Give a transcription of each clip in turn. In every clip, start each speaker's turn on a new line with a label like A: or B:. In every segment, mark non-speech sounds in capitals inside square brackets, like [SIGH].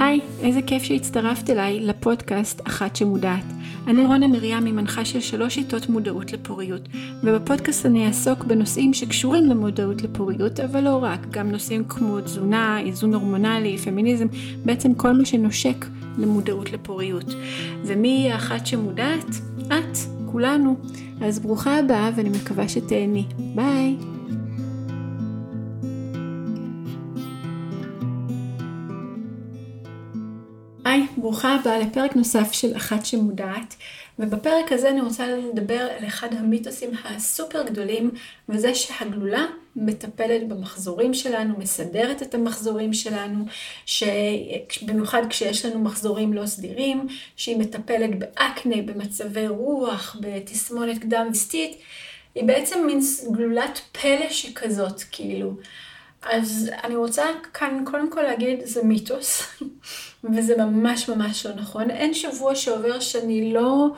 A: היי, איזה כיף שהצטרפת אליי לפודקאסט אחת שמודעת. אני רונה מרים, היא מנחה של שלוש שיטות מודעות לפוריות, ובפודקאסט אני אעסוק בנושאים שקשורים למודעות לפוריות, אבל לא רק, גם נושאים כמו תזונה, איזון הורמונלי, פמיניזם, בעצם כל מה שנושק למודעות לפוריות. ומי האחת שמודעת? את, כולנו. אז ברוכה הבאה ואני מקווה שתהני. ביי. היי, ברוכה הבאה לפרק נוסף של אחת שמודעת, ובפרק הזה אני רוצה לדבר על אחד המיתוסים הסופר גדולים, וזה שהגלולה מטפלת במחזורים שלנו, מסדרת את המחזורים שלנו, במיוחד כשיש לנו מחזורים לא סדירים, שהיא מטפלת באקנה, במצבי רוח, בתסמונת קדם וסטית, היא בעצם מין גלולת פלא שכזאת, כאילו. אז אני רוצה כאן קודם כל להגיד, זה מיתוס, [LAUGHS] וזה ממש ממש לא נכון. אין שבוע שעובר שאני לא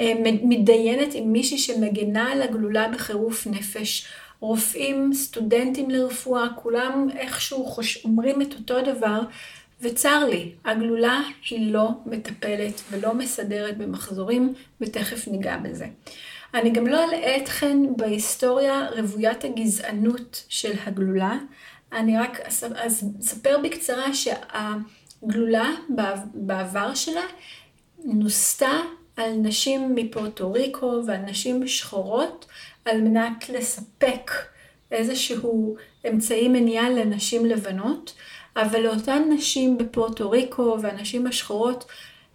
A: אה, מתדיינת עם מישהי שמגנה על הגלולה בחירוף נפש. רופאים, סטודנטים לרפואה, כולם איכשהו חוש... אומרים את אותו דבר, וצר לי, הגלולה היא לא מטפלת ולא מסדרת במחזורים, ותכף ניגע בזה. אני גם לא אלאה אתכן בהיסטוריה רוויית הגזענות של הגלולה. אני רק אספר בקצרה שהגלולה בעבר שלה נוסתה על נשים מפורטו ריקו ועל נשים שחורות על מנת לספק איזשהו אמצעי מניעה לנשים לבנות, אבל לאותן נשים בפורטו ריקו והנשים השחורות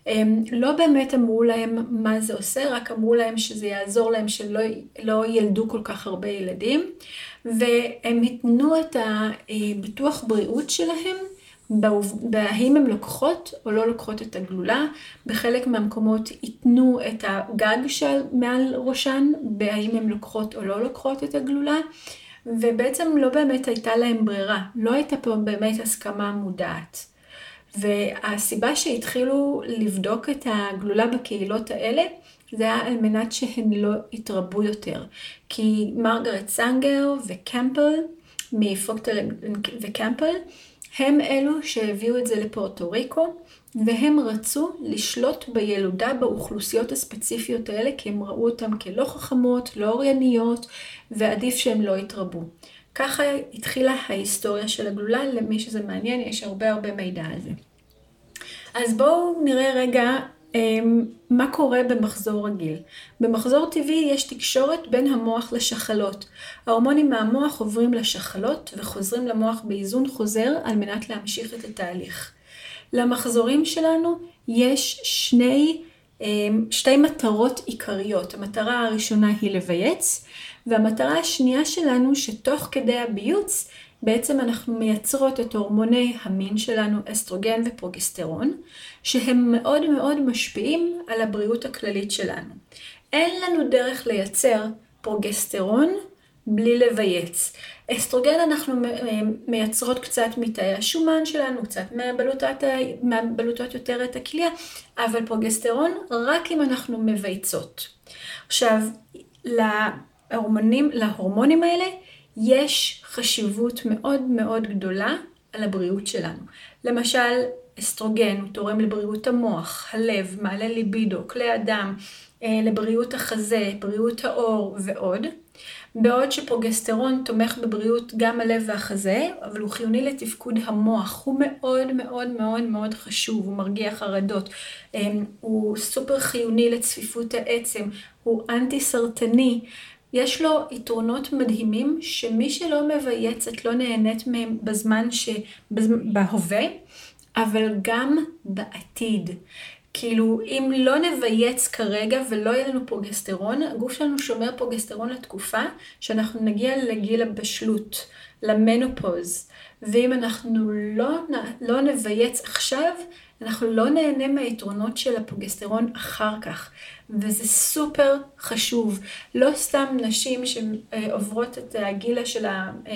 A: הם לא באמת אמרו להם מה זה עושה, רק אמרו להם שזה יעזור להם שלא לא ילדו כל כך הרבה ילדים, והם התנו את הביטוח בריאות שלהם בהאם הן לוקחות או לא לוקחות את הגלולה. בחלק מהמקומות ייתנו את הגג של מעל ראשן, בהאם הן לוקחות או לא לוקחות את הגלולה. ובעצם לא באמת הייתה להם ברירה, לא הייתה פה באמת הסכמה מודעת. והסיבה שהתחילו לבדוק את הגלולה בקהילות האלה, זה היה על מנת שהן לא יתרבו יותר. כי מרגרט סנגר וקמפל, מפוקטר וקמפל, הם אלו שהביאו את זה לפורטו ריקו, והם רצו לשלוט בילודה באוכלוסיות הספציפיות האלה, כי הם ראו אותן כלא חכמות, לא אורייניות, ועדיף שהם לא יתרבו. ככה התחילה ההיסטוריה של הגלולה, למי שזה מעניין, יש הרבה הרבה מידע על זה. אז בואו נראה רגע מה קורה במחזור רגיל. במחזור טבעי יש תקשורת בין המוח לשחלות. ההורמונים מהמוח עוברים לשחלות וחוזרים למוח באיזון חוזר על מנת להמשיך את התהליך. למחזורים שלנו יש שני, אמ, שתי מטרות עיקריות. המטרה הראשונה היא לבייץ, והמטרה השנייה שלנו שתוך כדי הביוץ בעצם אנחנו מייצרות את הורמוני המין שלנו, אסטרוגן ופרוגסטרון, שהם מאוד מאוד משפיעים על הבריאות הכללית שלנו. אין לנו דרך לייצר פרוגסטרון בלי לבייץ. אסטרוגן אנחנו מייצרות קצת מתאי השומן שלנו, קצת מבלוטת יותרת הכליה, אבל פרוגסטרון רק אם אנחנו מבייצות. עכשיו, להורמונים, להורמונים האלה יש חשיבות מאוד מאוד גדולה על הבריאות שלנו. למשל, אסטרוגן הוא תורם לבריאות המוח, הלב, מעלה ליבידו, כלי הדם, אה, לבריאות החזה, בריאות העור ועוד. בעוד שפרוגסטרון תומך בבריאות גם הלב והחזה, אבל הוא חיוני לתפקוד המוח. הוא מאוד מאוד מאוד מאוד חשוב, הוא מרגיע חרדות. אה, הוא סופר חיוני לצפיפות העצם, הוא אנטי סרטני. יש לו יתרונות מדהימים שמי שלא מבייצת לא נהנית מהם בזמן ש... בהווה, אבל גם בעתיד. כאילו, אם לא נבייץ כרגע ולא יהיה לנו פרוגסטרון, הגוף שלנו שומר פרוגסטרון לתקופה שאנחנו נגיע לגיל הבשלות, למנופוז. ואם אנחנו לא, לא נבייץ עכשיו, אנחנו לא נהנה מהיתרונות של הפרוגסטרון אחר כך, וזה סופר חשוב. לא סתם נשים שעוברות את הגיל של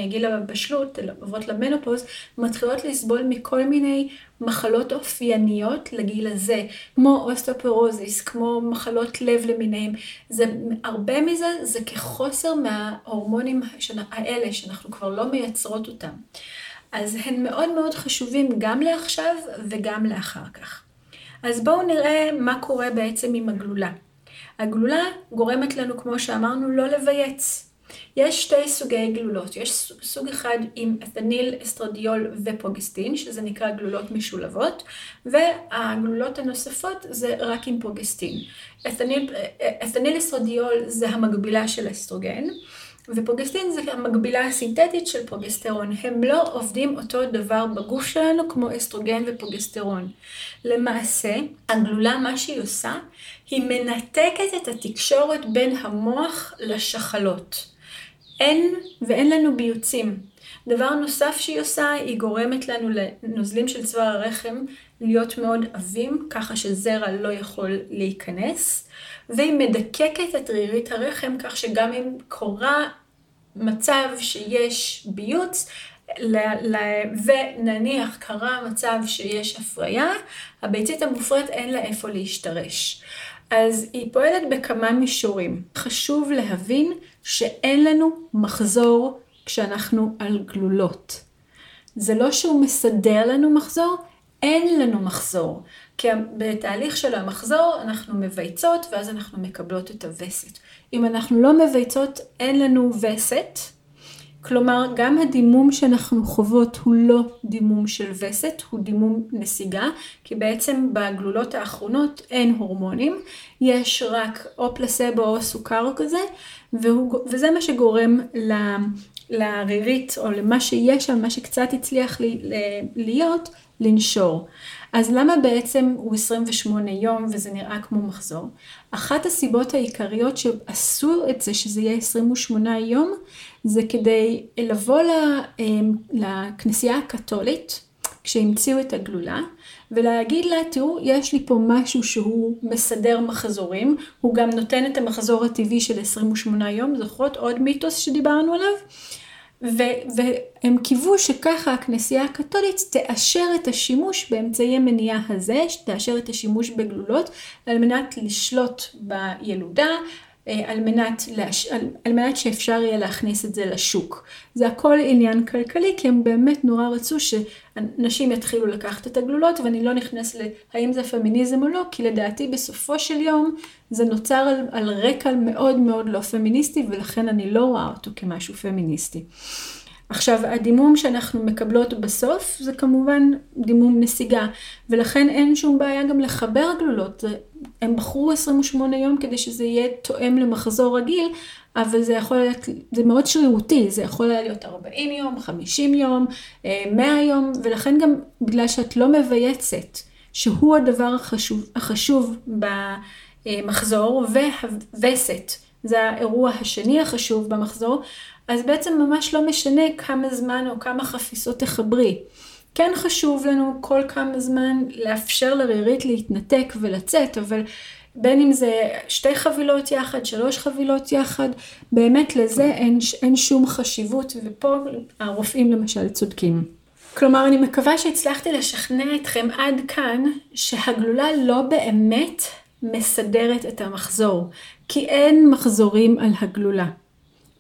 A: גיל הבשלות, עוברות למנופוז, מתחילות לסבול מכל מיני מחלות אופייניות לגיל הזה, כמו אוסטאופורוזיס, כמו מחלות לב למיניהם. זה, הרבה מזה זה מחוסר מההורמונים האלה שאנחנו כבר לא מייצרות אותם. אז הם מאוד מאוד חשובים גם לעכשיו וגם לאחר כך. אז בואו נראה מה קורה בעצם עם הגלולה. הגלולה גורמת לנו, כמו שאמרנו, לא לבייץ. יש שתי סוגי גלולות, יש סוג אחד עם אתניל, אסטרדיול ופרוגסטין, שזה נקרא גלולות משולבות, והגלולות הנוספות זה רק עם פרוגסטין. אתניל, אתיניל אסטרדיול זה המקבילה של אסטרוגן, ופרוגסטין זה המקבילה הסינתטית של פרוגסטרון. הם לא עובדים אותו דבר בגוף שלנו כמו אסטרוגן ופרוגסטרון. למעשה, הגלולה, מה שהיא עושה, היא מנתקת את התקשורת בין המוח לשחלות. אין ואין לנו ביוצים. דבר נוסף שהיא עושה, היא גורמת לנו לנוזלים של צוואר הרחם להיות מאוד עבים, ככה שזרע לא יכול להיכנס, והיא מדקקת את רירית הרחם, כך שגם אם קורה מצב שיש ביוץ, ונניח קרה מצב שיש הפריה, הביצית המופרית אין לה איפה להשתרש. אז היא פועלת בכמה מישורים. חשוב להבין שאין לנו מחזור כשאנחנו על גלולות. זה לא שהוא מסדר לנו מחזור, אין לנו מחזור. כי בתהליך של המחזור אנחנו מבייצות ואז אנחנו מקבלות את הווסת. אם אנחנו לא מבייצות, אין לנו וסת. כלומר, גם הדימום שאנחנו חוות הוא לא דימום של וסת, הוא דימום נסיגה, כי בעצם בגלולות האחרונות אין הורמונים, יש רק או פלסבו או סוכר כזה, והוא, וזה מה שגורם ל, לרירית או למה שיש שם, מה שקצת הצליח לי, להיות, לנשור. אז למה בעצם הוא 28 יום וזה נראה כמו מחזור? אחת הסיבות העיקריות שעשו את זה, שזה יהיה 28 יום, זה כדי לבוא אמ, לכנסייה הקתולית, כשהמציאו את הגלולה, ולהגיד לה, תראו, יש לי פה משהו שהוא מסדר מחזורים, הוא גם נותן את המחזור הטבעי של 28 יום, זוכרות? עוד מיתוס שדיברנו עליו? ו- והם קיוו שככה הכנסייה הקתולית תאשר את השימוש באמצעי המניעה הזה, תאשר את השימוש בגלולות, על מנת לשלוט בילודה, על מנת, להש... על מנת שאפשר יהיה להכניס את זה לשוק. זה הכל עניין כלכלי, כי הם באמת נורא רצו שאנשים יתחילו לקחת את הגלולות, ואני לא נכנס להאם זה פמיניזם או לא, כי לדעתי בסופו של יום זה נוצר על, על רקע מאוד מאוד לא פמיניסטי, ולכן אני לא רואה אותו כמשהו פמיניסטי. עכשיו, הדימום שאנחנו מקבלות בסוף זה כמובן דימום נסיגה, ולכן אין שום בעיה גם לחבר גלולות. הם בחרו 28 יום כדי שזה יהיה תואם למחזור רגיל, אבל זה יכול להיות, זה מאוד שרירותי, זה יכול להיות 40 יום, 50 יום, 100 אה, יום, ולכן גם בגלל שאת לא מבייצת, שהוא הדבר החשוב, החשוב במחזור, והווסת, זה האירוע השני החשוב במחזור, אז בעצם ממש לא משנה כמה זמן או כמה חפיסות תחברי. כן חשוב לנו כל כמה זמן לאפשר לרירית להתנתק ולצאת, אבל בין אם זה שתי חבילות יחד, שלוש חבילות יחד, באמת לזה אין, אין שום חשיבות, ופה הרופאים למשל צודקים. כלומר, אני מקווה שהצלחתי לשכנע אתכם עד כאן שהגלולה לא באמת מסדרת את המחזור, כי אין מחזורים על הגלולה.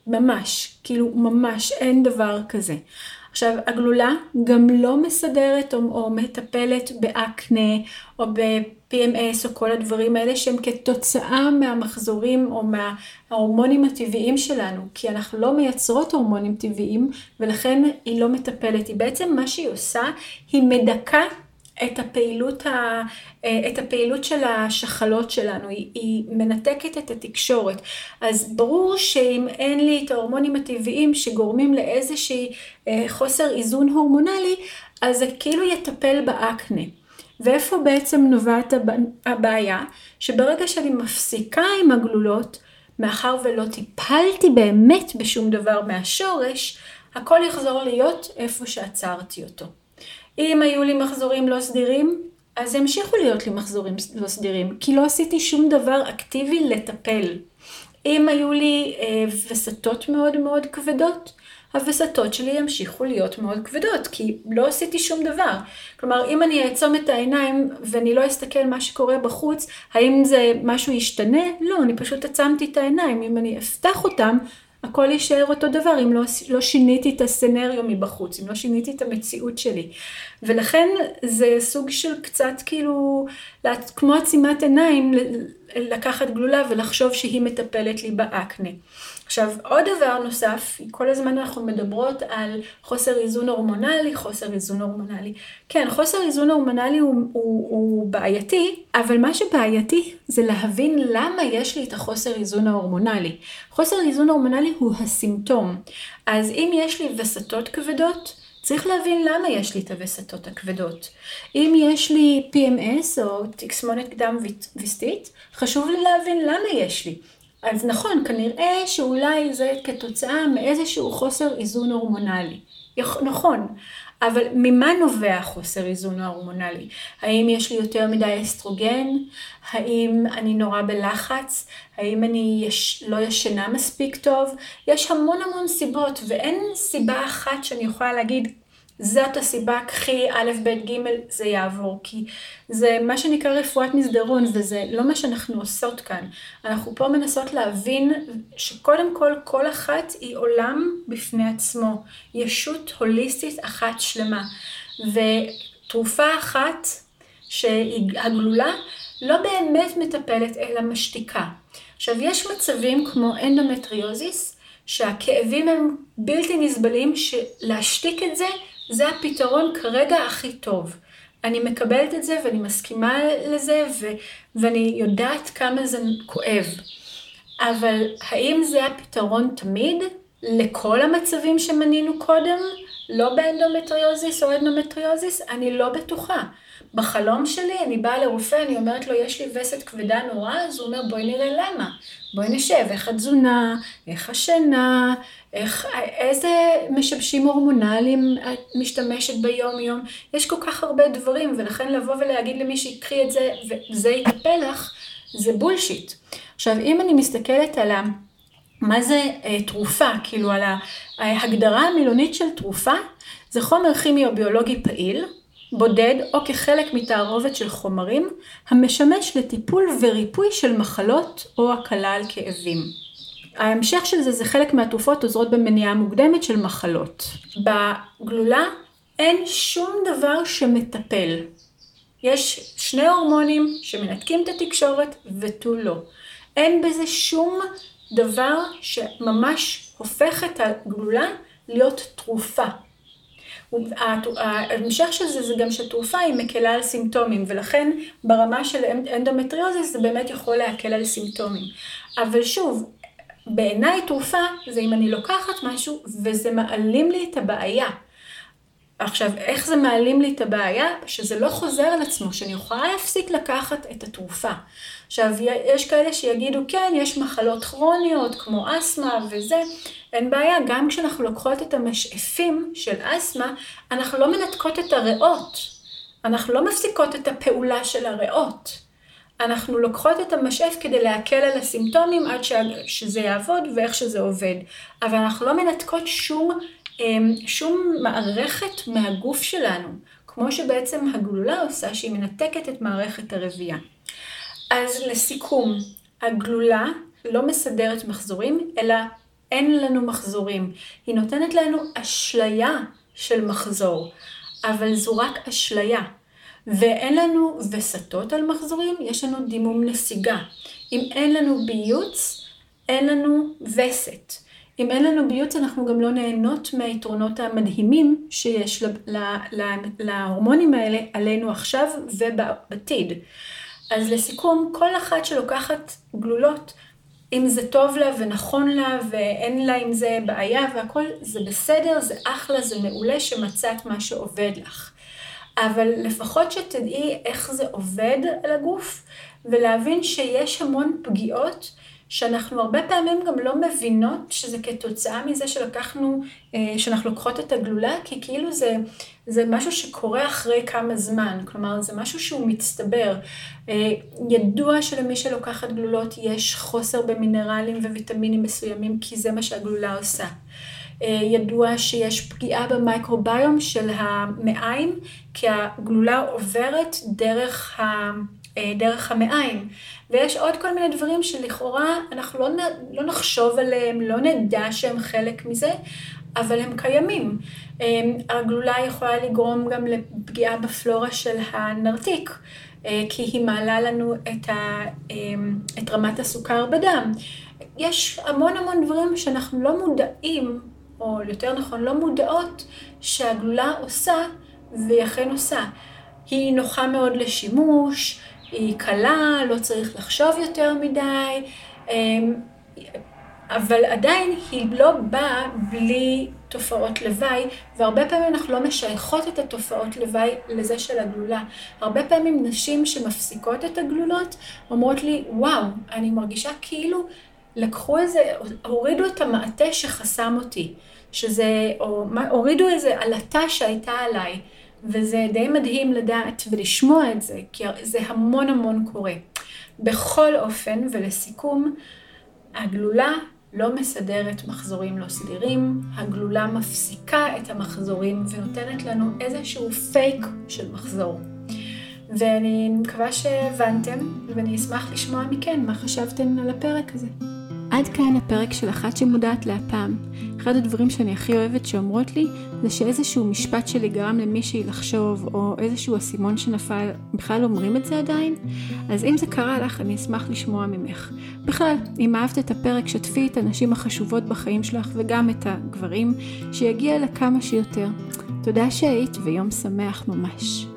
A: ממש, כאילו ממש אין דבר כזה. עכשיו, הגלולה גם לא מסדרת או, או מטפלת באקנה או ב-PMS או כל הדברים האלה שהם כתוצאה מהמחזורים או מההורמונים הטבעיים שלנו, כי אנחנו לא מייצרות הורמונים טבעיים ולכן היא לא מטפלת. היא בעצם מה שהיא עושה, היא מדכא את הפעילות, ה, אה, את הפעילות של השחלות שלנו, היא, היא מנתקת את התקשורת. אז ברור שאם אין לי את ההורמונים הטבעיים שגורמים לאיזשהי אה, חוסר איזון הורמונלי, אז זה כאילו יטפל באקנה. ואיפה בעצם נובעת הבעיה? שברגע שאני מפסיקה עם הגלולות, מאחר ולא טיפלתי באמת בשום דבר מהשורש, הכל יחזור להיות איפה שעצרתי אותו. אם היו לי מחזורים לא סדירים, אז ימשיכו להיות לי מחזורים לא סדירים, כי לא עשיתי שום דבר אקטיבי לטפל. אם היו לי אה, וסתות מאוד מאוד כבדות, הווסתות שלי ימשיכו להיות מאוד כבדות, כי לא עשיתי שום דבר. כלומר, אם אני אעצום את העיניים ואני לא אסתכל מה שקורה בחוץ, האם זה משהו ישתנה? לא, אני פשוט עצמתי את העיניים. אם אני אפתח אותם, הכל יישאר אותו דבר אם לא, לא שיניתי את הסצנריו מבחוץ, אם לא שיניתי את המציאות שלי. ולכן זה סוג של קצת כאילו, כמו עצימת עיניים, לקחת גלולה ולחשוב שהיא מטפלת לי באקנה. עכשיו, עוד דבר נוסף, כל הזמן אנחנו מדברות על חוסר איזון הורמונלי, חוסר איזון הורמונלי. כן, חוסר איזון הורמונלי הוא, הוא, הוא בעייתי, אבל מה שבעייתי זה להבין למה יש לי את החוסר איזון ההורמונלי. חוסר איזון הורמונלי הוא הסימפטום. אז אם יש לי וסתות כבדות, צריך להבין למה יש לי את הווסתות הכבדות. אם יש לי PMS או תקסמונת קדם ויסטית, חשוב לי להבין למה יש לי. אז נכון, כנראה שאולי זה כתוצאה מאיזשהו חוסר איזון הורמונלי. נכון, אבל ממה נובע חוסר איזון ההורמונלי? האם יש לי יותר מדי אסטרוגן? האם אני נורא בלחץ? האם אני יש, לא ישנה מספיק טוב? יש המון המון סיבות ואין סיבה אחת שאני יכולה להגיד זאת הסיבה, קחי א', ב', ג', זה יעבור. כי זה מה שנקרא רפואת מסדרון, וזה לא מה שאנחנו עושות כאן. אנחנו פה מנסות להבין שקודם כל, כל אחת היא עולם בפני עצמו. ישות הוליסטית אחת שלמה. ותרופה אחת, שהיא הגלולה, לא באמת מטפלת, אלא משתיקה. עכשיו, יש מצבים כמו אנדומטריוזיס, שהכאבים הם בלתי נסבלים, שלהשתיק את זה זה הפתרון כרגע הכי טוב. אני מקבלת את זה ואני מסכימה לזה ו- ואני יודעת כמה זה כואב. אבל האם זה הפתרון תמיד לכל המצבים שמנינו קודם? לא באנדומטריוזיס או אדנומיוזיס? אני לא בטוחה. בחלום שלי אני באה לרופא, אני אומרת לו, יש לי וסת כבדה נורא, אז הוא אומר, בואי נראה למה. בואי נשב, איך התזונה, איך השינה, איך, איזה משבשים הורמונליים את משתמשת ביום יום. יש כל כך הרבה דברים, ולכן לבוא ולהגיד למי שיקחי את זה, וזה יטפל לך, זה bullshit. עכשיו, אם אני מסתכלת על ה... מה זה אה, תרופה, כאילו על ההגדרה המילונית של תרופה, זה חומר כימי או ביולוגי פעיל, בודד או כחלק מתערובת של חומרים המשמש לטיפול וריפוי של מחלות או הקלה על כאבים. ההמשך של זה זה חלק מהתרופות עוזרות במניעה מוקדמת של מחלות. בגלולה אין שום דבר שמטפל. יש שני הורמונים שמנתקים את התקשורת ותו לא. אין בזה שום דבר שממש הופך את הגלולה להיות תרופה. ההמשך של זה זה גם שתרופה היא מקלה על סימפטומים, ולכן ברמה של אנדומטריוזיס זה באמת יכול להקל על סימפטומים. אבל שוב, בעיניי תרופה זה אם אני לוקחת משהו וזה מעלים לי את הבעיה. עכשיו, איך זה מעלים לי את הבעיה? שזה לא חוזר על עצמו, שאני יכולה להפסיק לקחת את התרופה. עכשיו, יש כאלה שיגידו, כן, יש מחלות כרוניות, כמו אסתמה וזה, אין בעיה, גם כשאנחנו לוקחות את המשאפים של אסתמה, אנחנו לא מנתקות את הריאות. אנחנו לא מפסיקות את הפעולה של הריאות. אנחנו לוקחות את המשאף כדי להקל על הסימפטומים עד שזה יעבוד ואיך שזה עובד. אבל אנחנו לא מנתקות שום, שום מערכת מהגוף שלנו, כמו שבעצם הגלולה עושה, שהיא מנתקת את מערכת הרבייה. אז לסיכום, הגלולה לא מסדרת מחזורים, אלא אין לנו מחזורים. היא נותנת לנו אשליה של מחזור, אבל זו רק אשליה. ואין לנו וסתות על מחזורים, יש לנו דימום נסיגה. אם אין לנו ביוץ, אין לנו וסת. אם אין לנו ביוץ, אנחנו גם לא נהנות מהיתרונות המדהימים שיש להורמונים האלה עלינו עכשיו ובעתיד. אז לסיכום, כל אחת שלוקחת גלולות, אם זה טוב לה ונכון לה ואין לה עם זה בעיה והכל, זה בסדר, זה אחלה, זה מעולה שמצאת מה שעובד לך. אבל לפחות שתדעי איך זה עובד על הגוף, ולהבין שיש המון פגיעות שאנחנו הרבה פעמים גם לא מבינות שזה כתוצאה מזה שלקחנו, אה, שאנחנו לוקחות את הגלולה, כי כאילו זה, זה משהו שקורה אחרי כמה זמן, כלומר זה משהו שהוא מצטבר. אה, ידוע שלמי שלוקחת גלולות יש חוסר במינרלים וויטמינים מסוימים, כי זה מה שהגלולה עושה. אה, ידוע שיש פגיעה במייקרוביום של המעיים, כי הגלולה עוברת דרך, ה, דרך המעיים. ויש עוד כל מיני דברים שלכאורה אנחנו לא, לא נחשוב עליהם, לא נדע שהם חלק מזה, אבל הם קיימים. אמ, הגלולה יכולה לגרום גם לפגיעה בפלורה של הנרתיק, אה, כי היא מעלה לנו את, ה, אמ, את רמת הסוכר בדם. יש המון המון דברים שאנחנו לא מודעים, או יותר נכון לא מודעות, שהגלולה עושה, והיא אכן עושה. היא נוחה מאוד לשימוש, היא קלה, לא צריך לחשוב יותר מדי, אמ, אבל עדיין היא לא באה בלי תופעות לוואי, והרבה פעמים אנחנו לא משייכות את התופעות לוואי לזה של הגלולה. הרבה פעמים נשים שמפסיקות את הגלולות אומרות לי, וואו, אני מרגישה כאילו לקחו איזה, הורידו את המעטה שחסם אותי, שזה, או הורידו איזה עלטה שהייתה עליי. וזה די מדהים לדעת ולשמוע את זה, כי זה המון המון קורה. בכל אופן, ולסיכום, הגלולה לא מסדרת מחזורים לא סדירים, הגלולה מפסיקה את המחזורים ונותנת לנו איזשהו פייק של מחזור. ואני מקווה שהבנתם, ואני אשמח לשמוע מכן מה חשבתם על הפרק הזה. עד כאן הפרק של אחת שמודעת להפעם. אחד הדברים שאני הכי אוהבת שאומרות לי, זה שאיזשהו משפט שלי גרם למישהי לחשוב, או איזשהו אסימון שנפל, בכלל אומרים את זה עדיין? אז אם זה קרה לך, אני אשמח לשמוע ממך. בכלל, אם אהבת את הפרק, שתפי את הנשים החשובות בחיים שלך, וגם את הגברים, שיגיע לכמה שיותר. תודה שהיית, ויום שמח ממש.